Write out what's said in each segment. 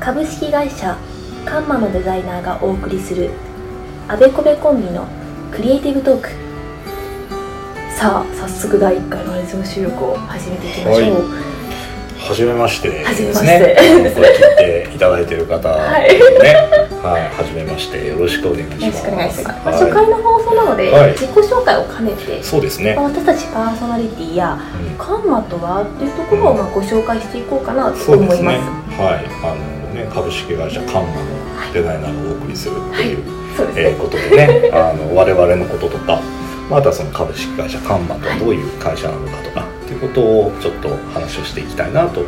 株式会社カンマのデザイナーがお送りするあべこべコンビのクリエイティブトーク。さあ早速第1回のラジオ収録を始めていきましょう、は初めまして初めまして。ですね。これ聞いていただいている方ね、はい。はめまして。よろしくお願いします。よろしくお願いします、初回の放送なので、はい。自己紹介を兼ねて、そうですね。まあ。私たちパーソナリティやうん。カンマとはっていうところをまあご紹介していこうかなと。思います。はい、あのね株式会社カンマのデザイナーがお送りするっていう、そうですね、えーことでね、あの我々のこととか、またその株式会社カンマとはどういう会社なのかとかっていうことをちょっと話をしていきたいなと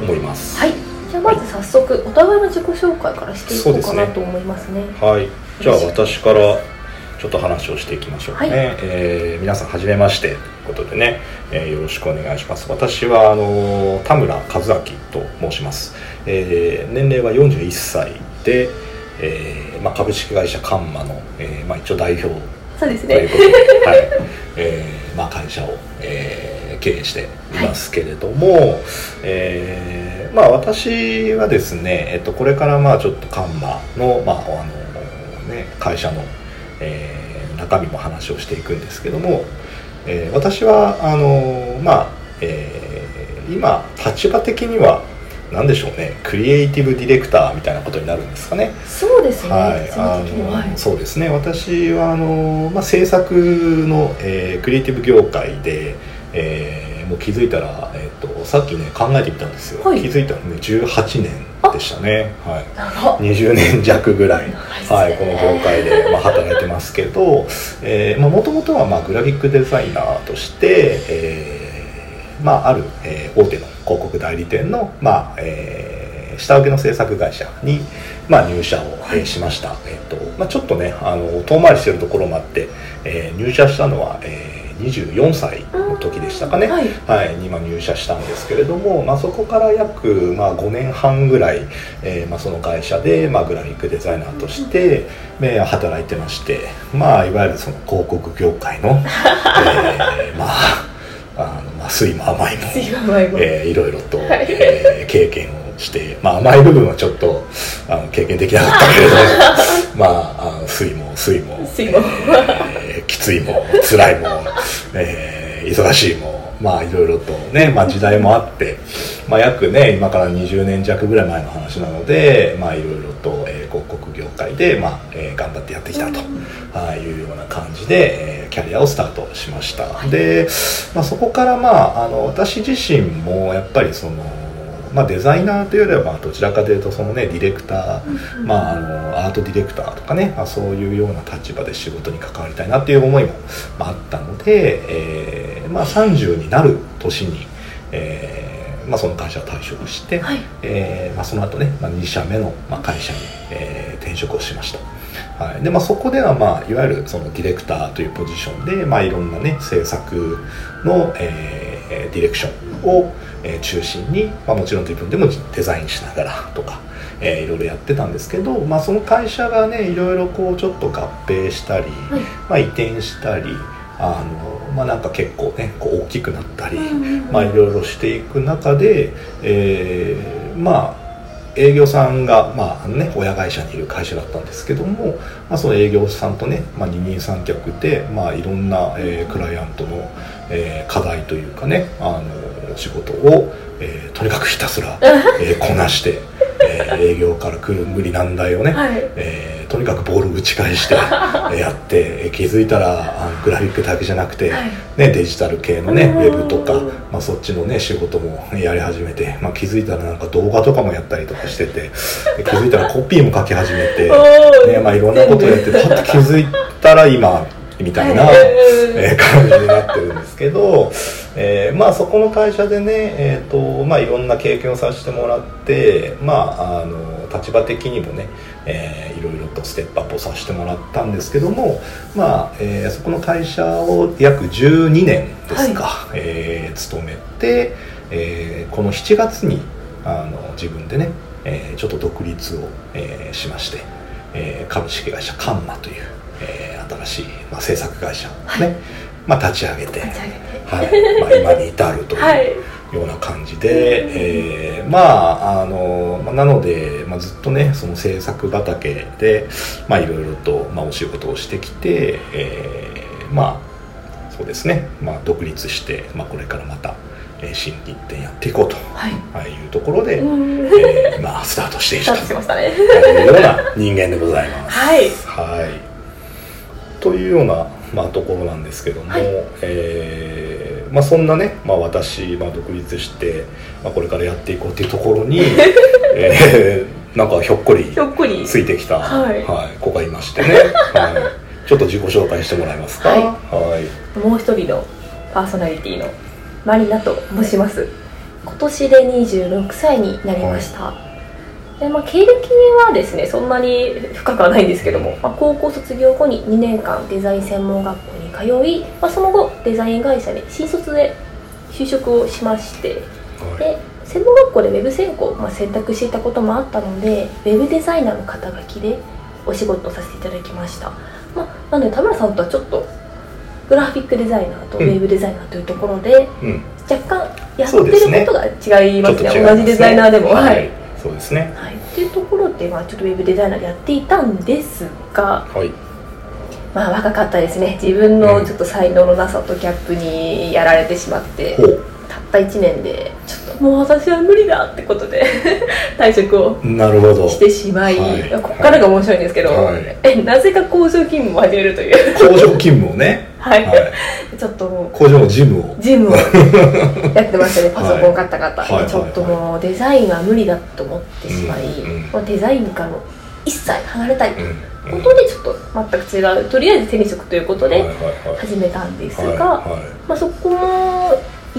思います。はい。じゃあまず早速お互いの自己紹介からしていこうかなと思いますね。はい、じゃあ私からちょっと話をしていきましょうね、はい。えー皆さんはじめましてことでね、えーよろしくお願いします。私はあの田村和明と申します、えー年齢は41歳で、えーまあ、株式会社カンマの、えーまあ、一応代表そうですね。ということで、はい。えーまあ、会社を、えー経営していますけれども、えーまあ、私はですね、えっと、これからまあちょっとカンマの,、まああのね、会社の、えー中身も話をしていくんですけども、えー私はあのまあ、えー今立場的には何でしょうねクリエイティブディレクターみたいなことになるんですかね。そうですね、はい、あのそうですね。私はあの、まあ、制作の、えークリエイティブ業界で、えーもう気づいたら、えー、とさっきね考えてみたんですよ、はい。気づいたらね18年でしたね、はい、長っ。20年弱ぐらい、はい、この業界で、まあ、働いてますけどもともとは、まあ、グラフィックデザイナーとして、えーまあ、ある、えー大手の広告代理店の、まあえー下請けの制作会社に、まあ、入社を、えーしました、えーとまあ、ちょっとねあの遠回りしてるところもあって、えー入社したのは、えー24歳の時でしたかね、はい。はい、に今入社したんですけれども、まあ、そこから約、まあ、5年半ぐらい、えーまあ、その会社で、まあ、グラフィックデザイナーとして、えー働いてまして、まあ、いわゆるその広告業界の、えーまああのまあ酸いも甘いも、えーいろいろと、はい。えー経験をして、まあ、甘い部分はちょっとあの経験できなかったけれど まああの酸いも酸いも酸いも。えーきついも辛いも、えー忙しいもまあいろいろとね、まあ、時代もあって、まあ、約ね今から20年弱ぐらい前の話なのでまあいろいろと、えー広告業界で、まあえー頑張ってやってきたと、はい、いうような感じで、えーキャリアをスタートしました、で、まあ、そこからまああの私自身もやっぱりそのまあ、デザイナーというよりはまあどちらかというとそのねディレクター、まあ、あのアートディレクターとかね、まあ、そういうような立場で仕事に関わりたいなっていう思いも、まあ、あったので、えーまあ、30になる年に、えーまあ、その会社を退職して、はいえーまあ、その後ね、まあ、2社目の、まあ、会社に、えー転職をしました。はい。でまあ、そこでは、まあ、いわゆるそのディレクターというポジションで、まあ、いろんな、ね、制作の、えーディレクションを、えー中心に、まあ、もちろん自分でもデザインしながらとか、えーいろいろやってたんですけど、まあ、その会社がねいろいろこうちょっと合併したり、はい。まあ、移転したりあの、まあ、なんか結構ねこう大きくなったり、まあ、いろいろしていく中で、えーまあ営業さんが、まあね、親会社にいる会社だったんですけども、まあ、その営業さんとね、まあ、二人三脚で、まあ、いろんな、えークライアントの、えー課題というかねあの仕事を、えーとにかくひたすら、えーこなして、営業から来る無理難題をね、はい。えーとにかくボール打ち返して えーやってえー気づいたらあのグラフィックだけじゃなくて、はい。ね、デジタル系のねうんウェブとか、まあ、そっちのね仕事もやり始めて、まあ、気づいたらなんか動画とかもやったりとかしててで気づいたらコピーも書き始めて、ねまあ、いろんなことをやってパッと気づいたら今みたいな、感じになってるんですけど、えーまあそこの会社でね、えーとまあ、いろんな経験をさせてもらって、まあ、あの立場的にもね、えーいろいろとステップアップをさせてもらったんですけども、まあえーそこの会社を約12年ですか、えー勤めて、えーこの7月にあの自分でね、えーちょっと独立を、えーしまして、えー株式会社カンマという、えー新しい、まあ、制作会社をね、まあ、立ち上げて、はい。まあ、今に至るという はい。よような感じで、えーまああのまあなので、まあ、ずっとねその制作畑でまあいろいろと、まあ、お仕事をしてきて、えーまあそうですね、まあ、独立して、まあ、これからまた、えー、新規一点やっていこうと。はい。はいいうところで、うん。えーまあ、スタートしているというような人間でございます。はい。はい、というような、まあ、ところなんですけども、はい。えーまあ、そんなね、まあ、私、まあ、独立して、まあ、これからやっていこうっていうところに、えーなんかひょっこりひょっこり。ついてきた、はい。子がいましてね、はい、ちょっと自己紹介してもらえますか？はい。はい。もう一人のパーソナリティのマリナと申します。今年で26歳になりました、でまあ、経歴はですねそんなに深くはないんですけども、まあ、高校卒業後に2年間デザイン専門学校に通い、まあ、その後デザイン会社に新卒で就職をしましてはい。で専門学校でウェブ専攻を、まあ、選択していたこともあったのでウェブデザイナーの肩書きでお仕事をさせていただきました、まあ、なので田村さんとはちょっとグラフィックデザイナーとウうん。ェブデザイナーというところで、うん、若干やってることが違いますね。す同じデザイナーでもははいい、そうですね。はい、っていうところで、まあ、ちょっとウェブデザイナーでやっていたんですがはい、まあ若かったですね。自分のちょっと才能のなさとギャップにやられてしまって、ほうたった1年でちょっともう私は無理だってことで 退職をなるほど。してしまい、はい。ここからが面白いんですけど、はい。えなぜか工場勤務を始めるという。工場勤務をね、はい、はい、ちょっともう工場の事務を。ジムを やってましたねパソコン買った方、はい。はい。ちょっともうデザインは無理だと思ってしまい、うん。うん。デザインからも一切離れたいと。ういん。うことでちょっと全く違うとりあえず手に職ということで始めたんですが、はい。はまあ、そこも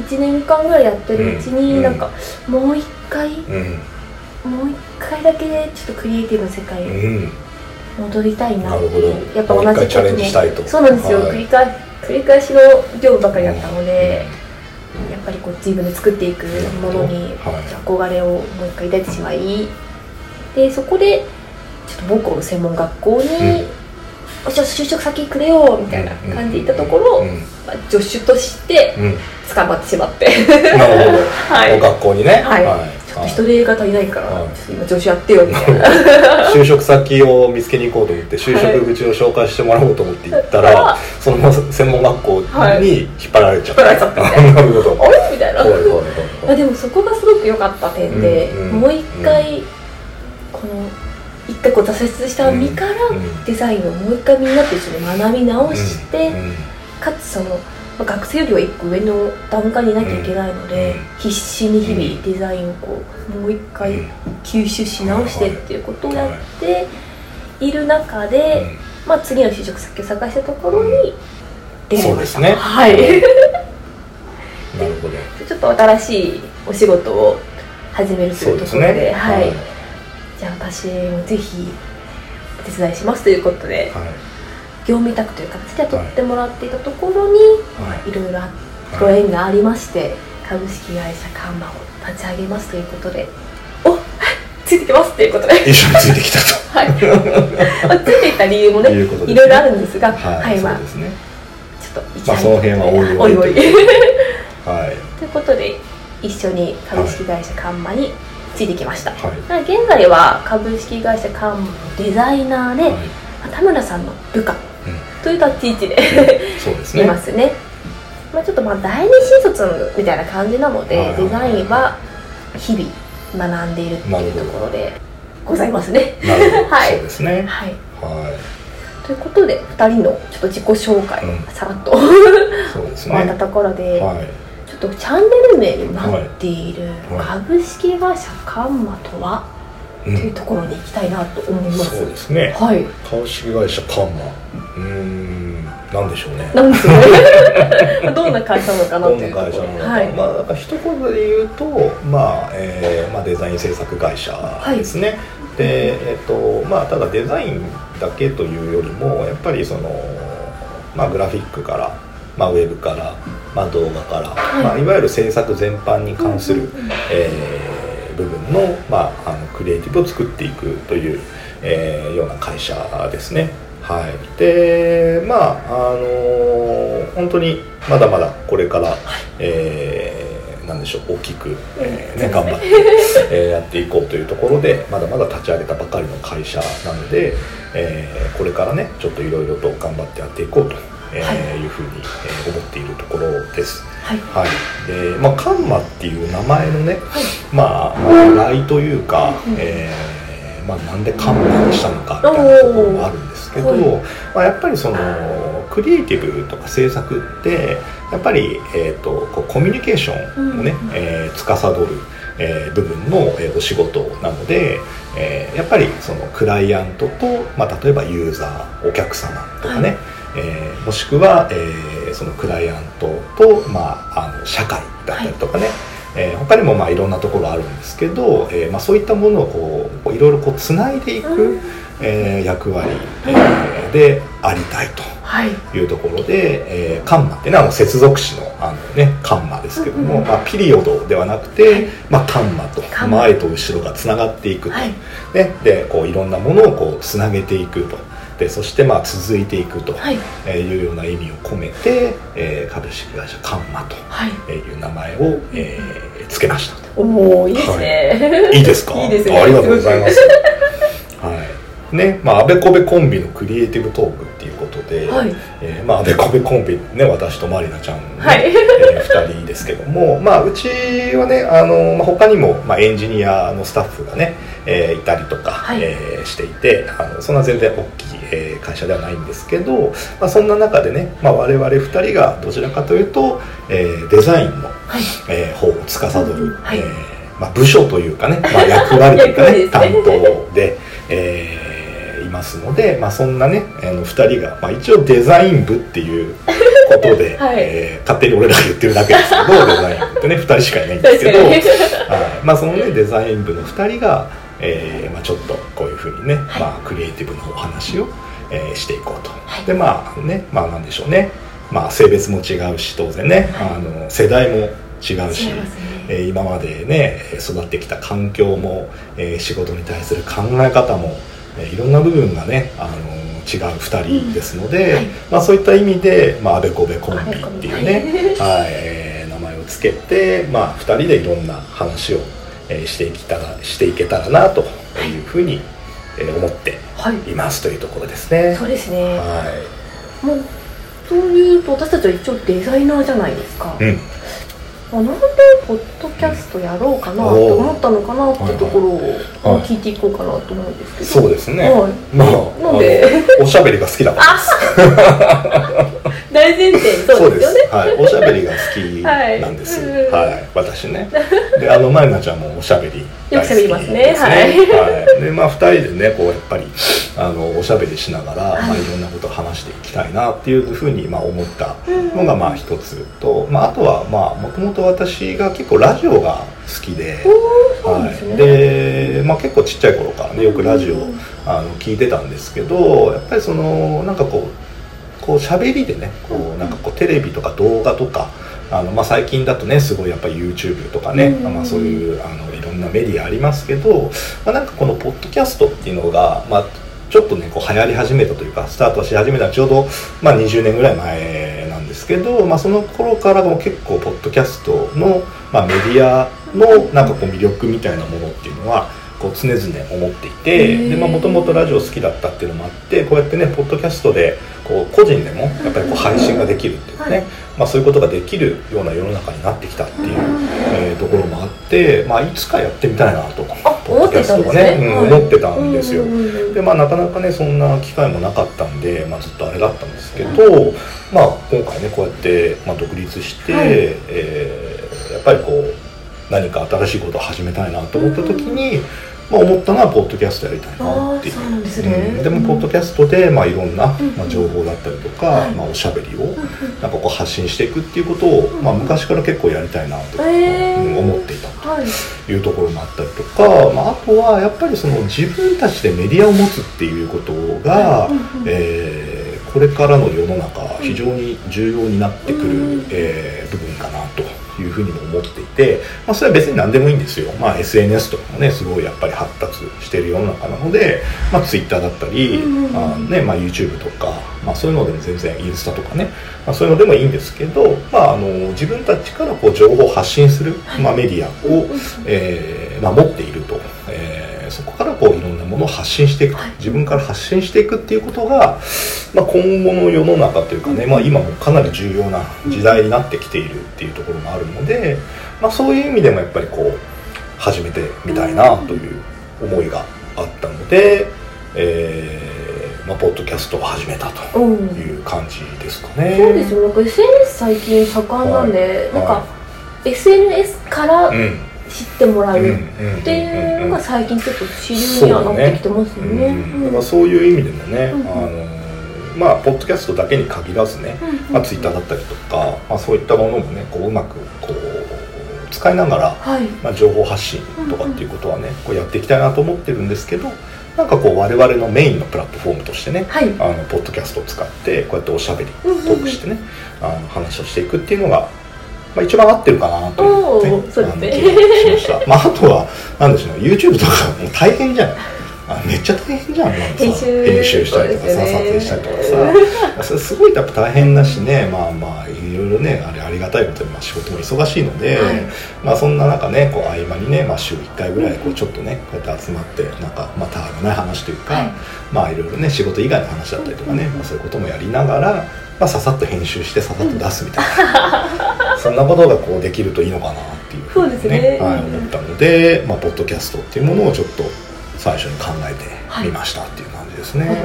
1年間ぐらいやってるうちうんになんかもう一回、いうん。もう一回だけちょっとクリエイティブの世界戻りたいなっていうやっぱ同じチャレンジしたいと。そうなんですよ、はい。繰り返繰り返しの業務ばかりだったので、やっぱりこう自分で作っていくものにはい。憧れをもう一回抱いてしまいでそこでちょっと母校の専門学校に、おじゃあ就職先くれよみたいな感じで行ったところ、うん。まあ、助手としてうん。捕まってしまって。なるほど、はい。お学校にね。はい。ちょっと人手が足りないから、今助手やってよみたいな。就職先を見つけに行こうと思って就職口を紹介してもらおうと思って行ったら、はいそのまま専門学校に引っ張られちゃった、引っ張られちゃった なるほど。あれ？みたいな、はいはいはいあでもそこがすごく良かった点で、うんうん。もう一回、この一回こう挫折した身からうん。デザインをもう一回みんなと一緒に学び直して、かつその、まあ学生よりは一個上の段階にいなきゃいけないので、うん。必死に日々デザインをこうもう一回うん。吸収し直してっていうことをやってい。る中で、うん。まあ、次の就職先を探したところに出会いました、そうですね。はい。なるほど。ちょっと新しいお仕事を始めるとそいううところでですね。はい、じゃあ私もぜひお手伝いしますということではい。業務委託という形で雇ってもらっていたところに、はい。い、ろいろご縁がありまして株式会社カンマを立ち上げますということで。おついてきますということで。一緒についてきたと。はい。まあついていった理由もねいろいろあるんですがはい、はい、まあね。ちょっと一まあその辺はおいおい。はい。ということで一緒に株式会社カンマについてきました、はい。現在は株式会社カンマのデザイナーで、はい。まあ田村さんの部下うん。という立ち位置で ね。いますね、まあ、ちょっとまあ第二新卒みたいな感じなので、はいはいはい。デザインは日々学んでいるっていうところでございますね。はい。そうですね。はい。はということで2人のちょっと自己紹介、うん。さらっといそうです終わったねところで、はいっとチャンネル名になっているはい株式会社カンマとは、うというんところに行きたいなと思います。そうですね。はい。株式会社カンマ。うーん。なんでしょうね。なんですよね。どんな会社なのかなっていうところ。会社なのか、はい。まあなんか一言で言うとまあ、えーまあ、デザイン制作会社ですね、でえっ、とまあただデザインだけというよりもやっぱりそのまあグラフィックからまあウェブからまあ動画から、はい。いまあ、いわゆる制作全般に関する、うんえー部分の,、まあ、あのクリエイティブを作っていくという、えーような会社ですね。はい、でまああの本当にまだまだこれから、えーなんでしょう大きく、えーねうん頑張って、えーやっていこうというところでまだまだ立ち上げたばかりの会社なので、えーこれからねちょっといろいろと頑張ってやっていこうと、えーはい。いうふうに、えー思っているところです。はい。はい、でまあカンマっていう名前のね、はい。まあ由来というか、うんえーまあ、なんでカンマにしたのかみたいなところもあるんですけど、まあ、やっぱりそのクリエイティブとか制作ってやっぱり、えー、とこうコミュニケーションをね、うん。えー司る、えー部分の、えーお仕事なので、えーやっぱりそのクライアントと、まあ、例えばユーザーお客様とかね、はいえーもしくは、えーそのクライアントと、まあ、あの社会だったりとかね、えー他にもまあいろんなところあるんですけど、えーまあ、そういったものをこういろいろこうつないでいく、うん。えー役割、えーでありたいはい。というところで、えーカンマってねあの接続詞のあの、ね、カンマですけども、うんうんまあ、ピリオドではなくて、まあ、カンマと前と後ろがつながっていくと、はい。ね、でこういろんなものをこうつなげていくとでそしてまあ続いていくと。はい。うような意味を込めて、えー株式会社カンマとはい。いう名前を、えーつけましたおおいいですね、い。いですか？いいですね。ありがとうございます。はい。ねまああべこべコンビのクリエイティブトークっていうことで、はい。えーまああべこべコンビね私とまりなちゃん、ねはい。えー、2人ですけどもまあうちはねあの、まあ、他にも、まあ、エンジニアのスタッフがね、えーいたりとか、はい。えーしていてあのそんな全然大きい、えー会社ではないんですけど、まあ、そんな中でね、まあ、我々2人がどちらかというと、えーデザインの、はい。えー方を司る、うんはい。えーまあ、部署というかね、まあ、役割というかね 役割担当で、えーいますので、まあ、そんなねあの2人が、まあ、一応デザイン部っていうことで、はい。えー勝手に俺らが言ってるだけですけどデザイン部ってね2人しかいないんですけど、はいまあ、そのねデザイン部の2人が、えーまあ、ちょっとこういうふうにね、はい。まあ、クリエイティブのお話を、えーしていこうと、はい。でまあねまあなんでしょうね。まあ性別も違うし当然ね、はい。あの世代も違うしね。えー今までね育ってきた環境も、えー仕事に対する考え方も、えーいろんな部分がね、あの違う2人ですので、うん。はい。まあ、そういった意味で、まあ、あべこべコンビっていうね、ははい。えー名前をつけて、まあ、2人でいろんな話を、えーしていきたらしていけたらなというふうに、えー思ってはい。いますというところですね。そうですね。はもうそういうと私たちは一応デザイナーじゃないですか、い、うん。まあなんでポッドキャストやろうかなと思ったのかなってところをはい。聞いていこうかなと思うんですけど。そうですね、はい。まあなんでおしゃべりが好きだから大前提そうですよね。はい、おしゃべりが好きなんです。ははい。い、私ね。で、あの、まりなちゃんもおしゃべり大好きです、よく喋りますね。はい。で、まあ、二人でね、こう、やっぱり、あの、おしゃべりしながら、まあ、いろんなことを話していきたいなっていうふうに、まあ、思ったのが、まあ、一つと、まあ、あとは、まあ、もともと私が結構ラジオが好きで、はい、で、まあ、結構ちっちゃい頃からねよくラジオうん。あの聞いてたんですけどやっぱりそのなんかこうこう喋りでねこうなんかこうテレビとか動画とかあの、まあ、最近だとねすごいやっぱり YouTube とかね、うん。まあ、そういうあのいろんなメディアありますけど、まあ、なんかこのポッドキャストっていうのが、まあ、ちょっとねこう流行り始めたというかスタートし始めたちょうど、まあ、20年ぐらい前なんですけど、まあ、その頃からも結構ポッドキャストの、まあ、メディアのなんかこう魅力みたいなものっていうのはこう常々思っていてもともとラジオ好きだったっていうのもあってこうやってねポッドキャストでこう個人でもやっぱりこう配信ができるっていうかね、はい。まあ、そういうことができるような世の中になってきたっていう、えーところもあって、まあ、いつかやってみたいなとあポッドキャストがねうんはい。思ってたんですよ。でまあ、なかなかねそんな機会もなかったんで、まあ、ずっとあれだったんですけど、まあ、今回ねこうやって、まあ、独立して、はい。えーやっぱりこう何か新しいことを始めたいなと思った時に、まあ、思ったのはポッドキャストやりたいなっていう。うですね。うん。でもポッドキャストで、まあ、いろんな、うんまあ、情報だったりとか、はい。まあ、おしゃべりをなんかこう発信していくっていうことを、まあ、昔から結構やりたいなと、思っていたはい。というところもあったりとか、まあ、あとはやっぱりその自分たちでメディアを持つっていうことが、うんうん。えーこれからの世の中非常に重要になってくる、うん。えー部分かなというふふうにも思っていて、まあ、それは別に何でもいいんですよ、まあ、SNS とかもねすごいやっぱり発達してる世の中なので、まあ、Twitter だったり、うんうんうん。あねまあ、YouTube とか、まあ、そういうのでも全然インスタとかね、まあ、そういうのでもいいんですけど、まあ、あの自分たちからこう情報を発信する、まあ、メディアを、えーまあ、持っていると、えーそこからこういろんなものを発信していくと。はい。自分から発信していくっていうことが、まあ、今後の世の中というかね、まあ、今もかなり重要な時代になってきているっていうところもあるので、まあ、そういう意味でもやっぱりこう始めてみたいなという思いがあったので、えーまあ、ポッドキャストを始めたとうん。いう感じですかね。そうですよ。なんか SNS 最近盛んなんで、なんか、は SNS からうん知ってもらううんっうんていうのが最近ちょっと主流にはなってきてますよね。うんだからそういう意味でもね、うんあのまあポッドキャストだけに限らずね、まあ、ツイッターだったりとか、まあ、そういったものもねこううまくこう使いながら、はい。まあ、情報発信とかっていうことはねこうやっていきたいなと思ってるんですけどなんかこう我々のメインのプラットフォームとしてねはい。あのポッドキャストを使ってこうやっておしゃべりトークしてねあの話をしていくっていうのが、まあ、一番合ってるかなという、おーそうですね。しました、まあ、あとはなんでしょうね。YouTube とかもう大変じゃない。あめっちゃ大変じゃん。なんかさ編集編集したりとかさ、ね。撮影したりとかさ。それすごいやっぱ大変だしね。まあまあいろいろねあれありがたいことに、まあ、仕事も忙しいので、はい。まあそんな中ねこう合間にね、まあ、週1回ぐらいこうちょっとねこうやって集まってなんかまあたわいもない話というか、はい。まあいろいろね仕事以外の話だったりとかね、まあ、そういうこともやりながら、まあ、ささっと編集してささっと出すみたいな、そんなことがこうできるといいのかなっていうふそうですね。はい、思ったので、まあ、ポッドキャストっていうものをちょっと最初に考えてみましたっていう感じですね、なる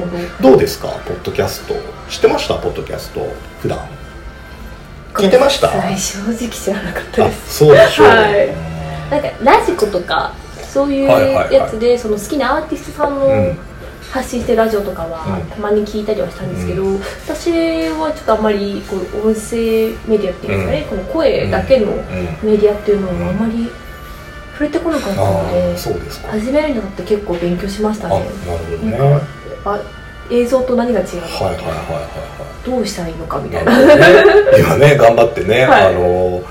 ほど。うですか？ポッドキャスト知ってました？ポッドキャスト普段。聞いてました？はい正直知らなかったあです。そうでしょう、はい。うん。なんかラジコとかそういうはいはいはい。やつでその好きなアーティストさんのうん発信してるラジオとかはうんたまに聞いたりはしたんですけど、私はちょっとあんまりこう音声メディアっていうんですかね、この声だけのうん。メディアっていうのをあんまり触れてこなかったのでそうですか。始めるにあたって結構勉強しましたあなねるほどね。あ映像と何が違うのか、はいはいはいはいはい。どうしたらいいのかみたいな。ね。今ね頑張ってね、はい。あの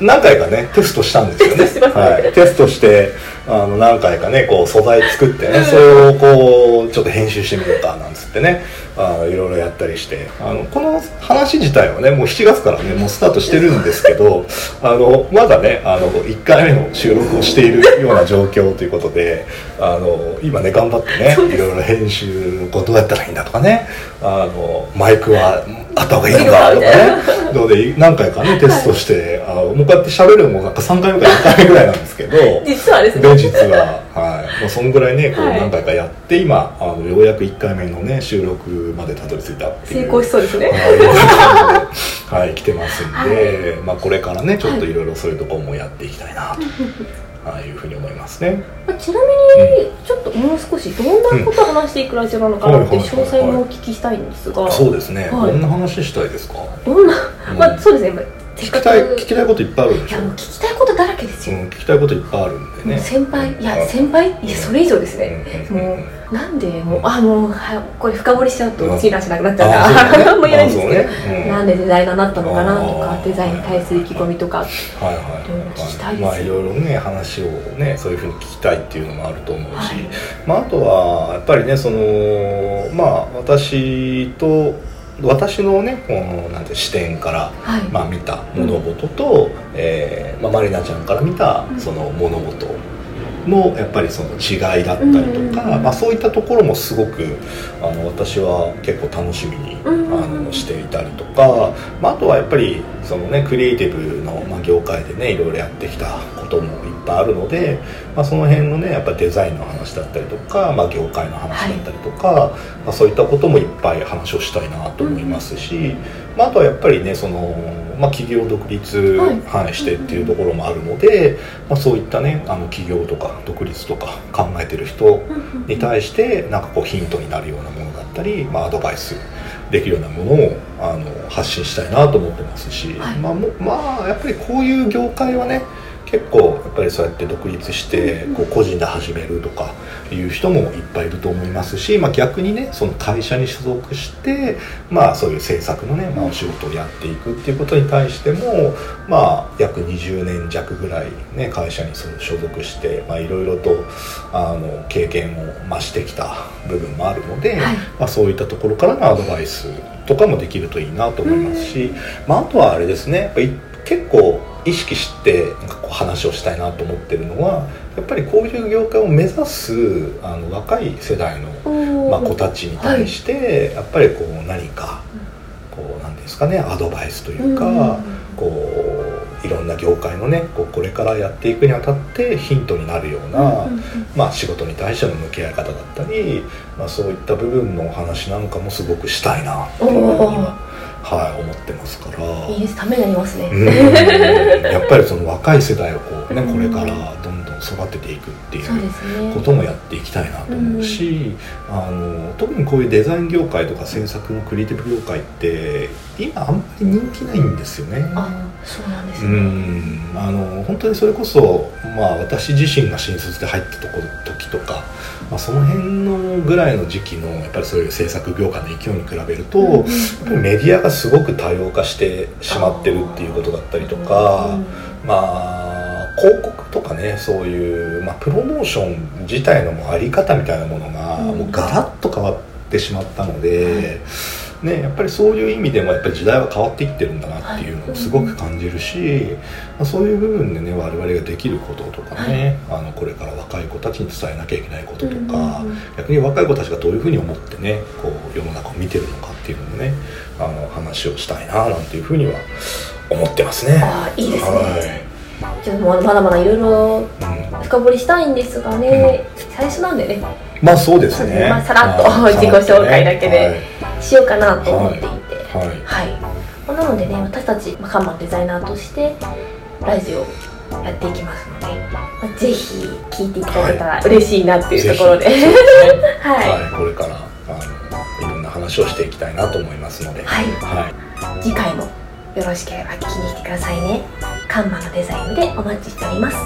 何回かねテストしたんですよね。テストしてますね。はい、テストしてあの何回かねこう素材作ってねそれをこうちょっと編集してみようかなんつってね。あいろいろやったりして。あのこの話自体はねもう7月からねもうスタートしてるんですけどあのまだねあの1回目の収録をしているような状況ということであの今ね頑張ってねいろいろ編集こうどうやったらいいんだとかねあのマイクはあった方がいいのか。とかね。ので何回かねテストして、あのもうこうやって喋るのもなんか3回目か4回目ぐらいなんですけど実はですね。で実は、はい、もうそんぐらいねこうはい。何回かやって、今あのようやく1回目のね収録までたどり着いたっていう。成功しそうですね。はい。来てますんで、まあ、これからねちょっとい。ろいろそういうところもやっていきたいなと、はい、いうふうに思いますね。まあちなみにちょっともう少しどんなことを話していくラジオなのかなってうん詳細もお聞きしたいんですが。そうですね、はい。どんな話したいですか？どんな？うん。まあそうですね。聞きたい聞きたいこといっぱいあるでしょ？いや聞きたいことだらけですよ、うん、聞きたいこといっぱいあるんでね。先輩いやうん。先輩？いやそれ以上ですね、うん。もうなんでもうあもうはこれ深掘りしちゃうとうん次の話なくなっちゃうあから何も 言えないんですけど、ね。うん。なんでデザイナーになったのかなとかデザインに対する意気込みとかはいはいはい聞きたいです。まあいろいろね話をねそういうふうに聞きたいっていうのもあると思うし、はい。まあ、あとはやっぱりねそのまあ私と私のねこのなんて視点から、はい、まあ、見た物事と、えーまあ、マリナちゃんから見たうん。その物事のやっぱりその違いだったりとか、うん。まあ、そういったところもすごくあの私は結構楽しみに、うん。あのしていたりとか、まあ、あとはやっぱりその、ね、クリエイティブの、まあ、業界でねいろいろやってきたこともいっぱいあるので、まあ、その辺のねやっぱデザインの話だったりとか、まあ、業界の話だったりとか、まあ、そういったこともいっぱい話をしたいなと思いますし、まあ、あとはやっぱりねその、まあ、企業独立、はい。はいしてっていうところもあるので、まあ、そういったねあの企業とか独立とか考えてる人に対してなんかこうヒントになるようなものだったり、まあ、アドバイスできるようなものをあの発信したいなと思ってますし、はい。まあ、もまあやっぱりこういう業界はね結構やっぱりそうやって独立してこう個人で始めるとかいう人もいっぱいいると思いますし、まあ、逆にねその会社に所属して、まあ、そういう制作のね、まあ、お仕事をやっていくっていうことに対しても、まあ、約20年弱ぐらい、ね、会社にその所属してまあいろいろとあの経験を増してきた部分もあるので、はい。まあ、そういったところからのアドバイスとかもできるといいなと思いますし、まあ、あとはあれですね結構意識してなんかこう話をしたいなと思ってるのはやっぱりこういう業界を目指すあの若い世代の、まあ、子たちに対して、やっぱりこう何かこうなんですかねアドバイスというか、うん。こういろんな業界のねこうこれからやっていくにあたってヒントになるような、まあ、仕事に対しての向き合い方だったり、まあ、そういった部分のお話なんかもすごくしたいなっていうふうには、はい、思ってますから。いいですためになりますね、うん。やっぱりその若い世代をこう、ね、これから育てていくっていそうこともやっていきたいなと思うし、あの特にこういうデザイン業界とか制作のクリエイティブ業界って今あんまり人気ないんですよね。あそうなんですうね、ん。あの本当にそれこそ、まあ、私自身が新卒で入ったとこ時とか、まあ、その辺のぐらいの時期のやっぱりそういう制作業界の勢いに比べると、うんやっぱりメディアがすごく多様化してしまってるっていうことだったりとか、うん。まあ広告とかねそういう、まあ、プロモーション自体のもうあり方みたいなものが、うん。もうガラッと変わってしまったので、ね、やっぱりそういう意味でもやっぱり時代は変わっていってるんだなっていうのをすごく感じるし、まあ、そういう部分でね我々ができることとかね、あのこれから若い子たちに伝えなきゃいけないこととか、うん逆に若い子たちがどういうふうに思ってねこう世の中を見てるのかっていうのもねあの話をしたいななんていうふうには思ってますね。あいいですね。はいちょっとまだまだいろいろうん深掘りしたいんですがね、最初なんでね。まあそうですね。まあさらっとはい 自己紹介だけではいしようかなと思っていて。はい。はい、まあなのでね私たち、まあ、カンマのデザイナーとしてラジオをやっていきますので、まあ、ぜひ聞いていただけたら嬉しいなっていうところで、はい、はい、これからあのいろんな話をしていきたいなと思いますので、はい。はい、次回もよろしければ聞きに来てくださいねカンマのデザインでお待ちしております。